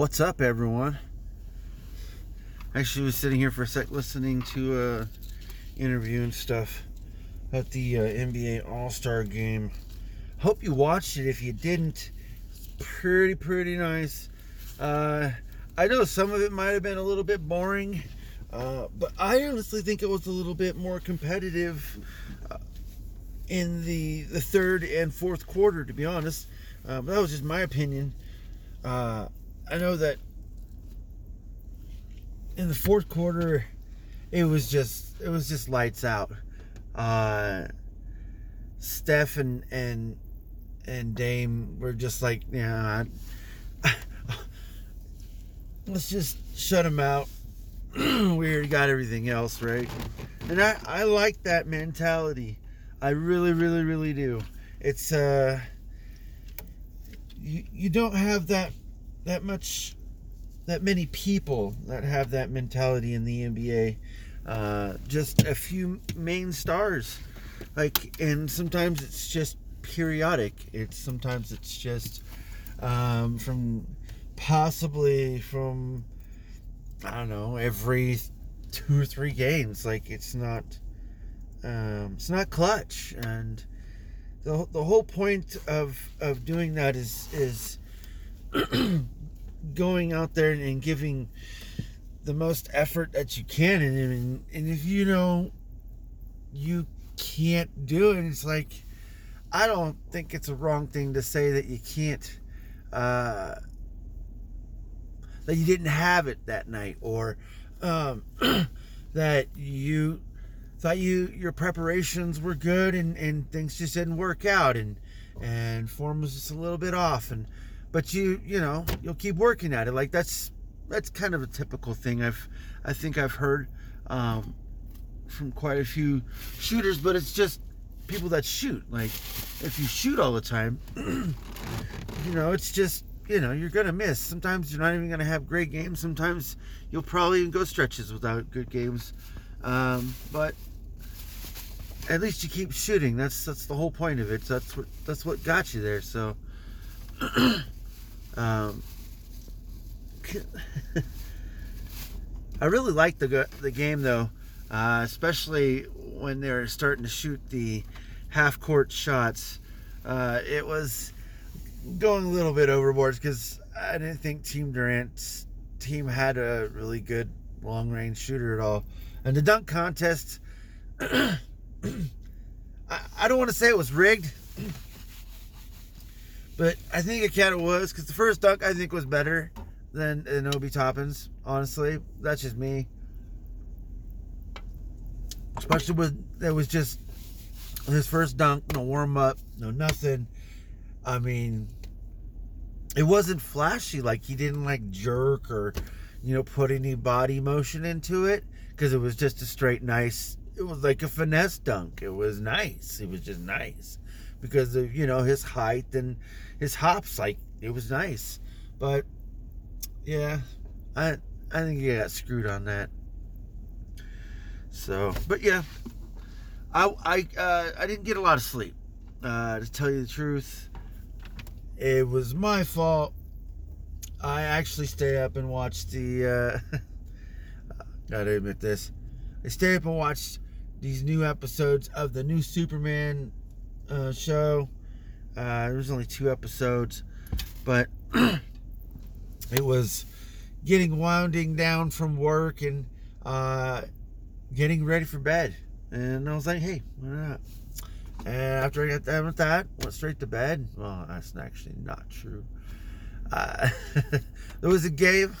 What's up, everyone? Actually, was sitting here for a sec listening to a interview and stuff at the uh, NBA All Star game. Hope you watched it. If you didn't, pretty pretty nice. Uh, I know some of it might have been a little bit boring, uh, but I honestly think it was a little bit more competitive uh, in the the third and fourth quarter. To be honest, uh, but that was just my opinion. I know that in the fourth quarter, it was just it was just lights out. Uh, Steph and and and Dame were just like, yeah, let's just shut them out. we already got everything else, right? And I I like that mentality. I really, really, really do. It's uh, you you don't have that that much that many people that have that mentality in the NBA. Uh, just a few main stars, like, and sometimes it's just periodic. It's sometimes it's just um, from possibly from I don't know every two or three games. Like it's not um, it's not clutch, and the the whole point of of doing that is is going out there and giving the most effort that you can and, and and if you know you can't do it it's like i don't think it's a wrong thing to say that you can't uh that you didn't have it that night or um that you thought you your preparations were good and and things just didn't work out and and form was just a little bit off. And but you you know you'll keep working at it. Like that's that's kind of a typical thing i've i think i've heard um, from quite a few shooters but it's just people that shoot. Like if you shoot all the time you know it's just you know you're gonna miss. Sometimes you're not even gonna have great games. Sometimes you'll probably even go stretches without good games. Um, but at least you keep shooting. That's that's the whole point of it. That's what that's what got you there. So um, I really liked the the game though, uh, especially when they were starting to shoot the half court shots. Uh, it was going a little bit overboard because I didn't think Team Durant's team had a really good long range shooter at all. And the dunk contest, I, I don't want to say it was rigged but I think it kind of was because the first dunk I think was better than, than Obi Toppin's. Honestly, that's just me. Especially with it was just his first dunk, no warm up, no nothing. I mean, it wasn't flashy. Like he didn't like jerk or you know put any body motion into it because it was just a straight nice. It was like a finesse dunk. It was nice. It was just nice because of you know his height and his hops. Like it was nice, but yeah, I I think he got screwed on that. So, but yeah, I I uh, I didn't get a lot of sleep. Uh, to tell you the truth, it was my fault. I actually stayed up and watched the. Uh, gotta admit this. I stayed up and watched these new episodes of the new Superman uh, show. Uh, there was only two episodes, but it was getting winding down from work and uh, getting ready for bed. And I was like, hey, why not? And after I got done with that, went straight to bed. Well, that's actually not true. Uh, there was a game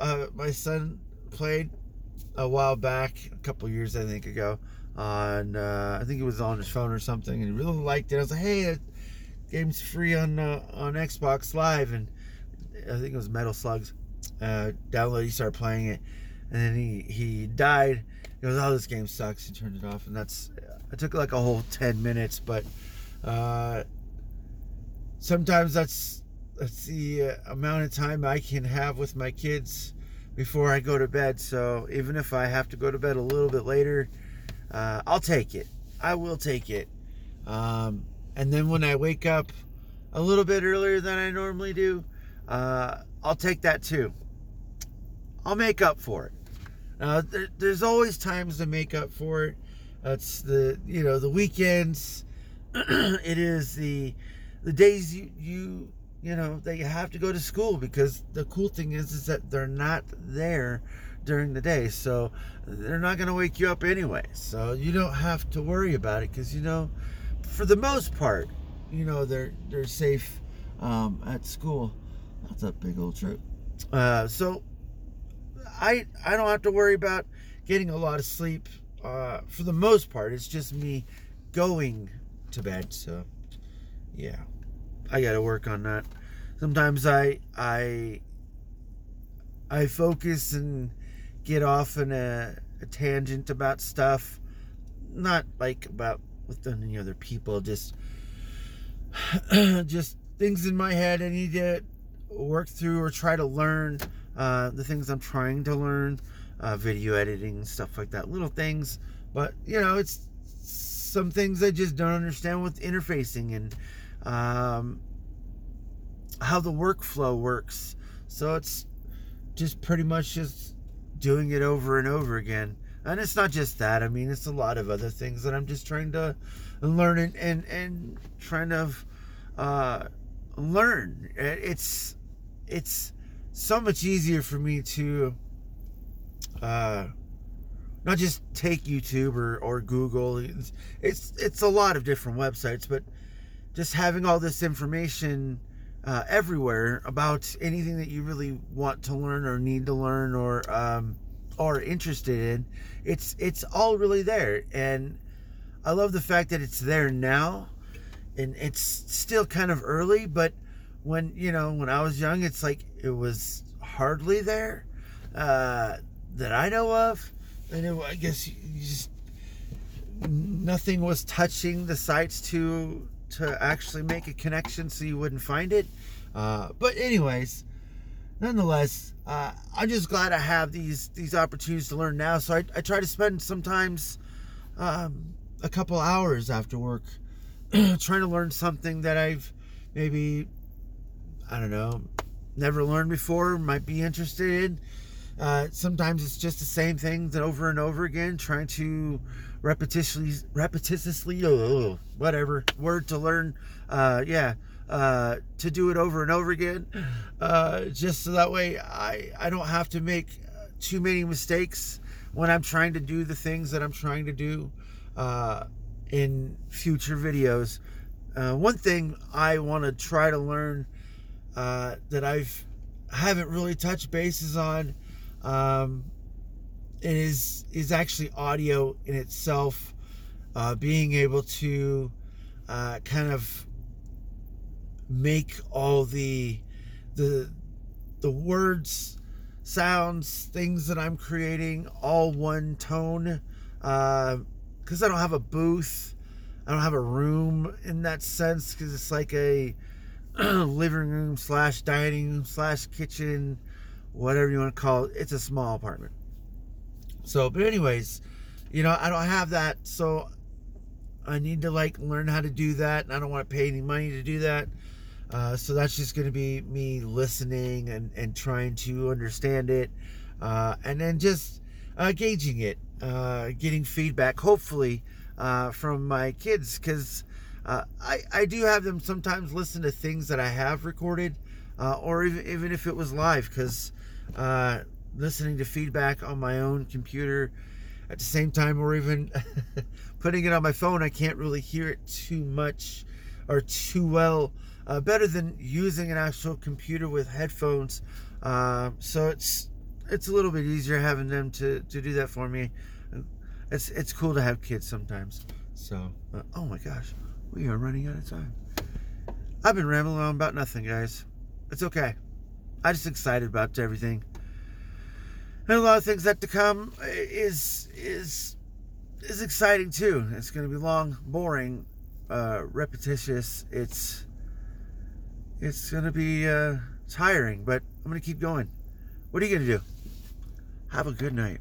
uh, my son played a while back, a couple years I think ago, on uh, I think it was on his phone or something, and he really liked it. I was like, "Hey, that game's free on uh, on Xbox Live," and I think it was Metal Slugs. Uh, download, he started playing it, and then he he died. He goes, "Oh, this game sucks." He turned it off, and that's I took like a whole ten minutes, but uh, sometimes that's that's the uh, amount of time I can have with my kids before I go to bed. So even if I have to go to bed a little bit later uh, I'll take it. I will take it. Um, and then when I wake up a little bit earlier than I normally do, uh, I'll take that too. I'll make up for it. Uh, there, there's always times to make up for it. It's the you know the weekends. it is the the days you you you know that you have to go to school because the cool thing is is that they're not there during the day. So they're not going to wake you up anyway. So you don't have to worry about it because you know for the most part you know they're they're safe um, at school. That's a big old trip. Uh, so i i don't have to worry about getting a lot of sleep. Uh, for the most part it's just me going to bed. So yeah I got to work on that. Sometimes I I I focus and get off in a, a tangent about stuff, not like about with any other people, just just things in my head I need to work through or try to learn uh, the things I'm trying to learn, uh, video editing, stuff like that, little things. But you know, it's some things I just don't understand with interfacing and um, how the workflow works. So it's just pretty much just doing it over and over again. And it's not just that. I mean, it's a lot of other things that I'm just trying to learn and and, and trying to uh, learn. It's it's so much easier for me to uh, not just take YouTube or, or Google. It's, it's it's a lot of different websites, but just having all this information uh, everywhere about anything that you really want to learn or need to learn or um, are interested in. It's it's all really there, and I love the fact that it's there now, and it's still kind of early. But when you know when I was young, it's like it was hardly there uh, that I know of, and it, I guess you just nothing was touching the sites to to actually make a connection so you wouldn't find it. Uh, but anyways, nonetheless, uh, I'm just glad I have these these opportunities to learn now. So I, I try to spend sometimes um, a couple hours after work trying to learn something that I've maybe I don't know never learned before, might be interested in. Uh, sometimes it's just the same things over and over again, trying to repetitiously, repetitiously, oh, whatever word to learn. Uh, yeah, uh, to do it over and over again, uh, just so that way I I don't have to make too many mistakes when I'm trying to do the things that I'm trying to do uh, in future videos. Uh, one thing I want to try to learn uh, that I've haven't really touched bases on um, is is actually audio in itself. Uh, being able to uh, kind of make all the the the words, sounds, things that I'm creating all one tone. Because uh, I don't have a booth, I don't have a room in that sense. Because it's like a living room slash dining room slash kitchen, whatever you want to call it. It's a small apartment. So, but anyways, you know, I don't have that, so I need to like learn how to do that, and I don't want to pay any money to do that. Uh, so that's just going to be me listening and, and trying to understand it, uh, and then just uh, gauging it, uh, getting feedback, hopefully, uh, from my kids, because uh, I, I do have them sometimes listen to things that I have recorded, or even, even if it was live, because listening to feedback on my own computer. At the same time or even putting it on my phone i can't really hear it too much or too well uh, better than using an actual computer with headphones. Uh, so it's it's a little bit easier having them to, to do that for me. It's it's cool to have kids sometimes. So oh my gosh we are running out of time. I've been rambling on about nothing guys. It's okay. I'm just excited about everything and a lot of things that to come is is is exciting too. It's going to be long, boring, uh, repetitious. It's it's going to be uh, tiring, but I'm going to keep going. What are you going to do? Have a good night.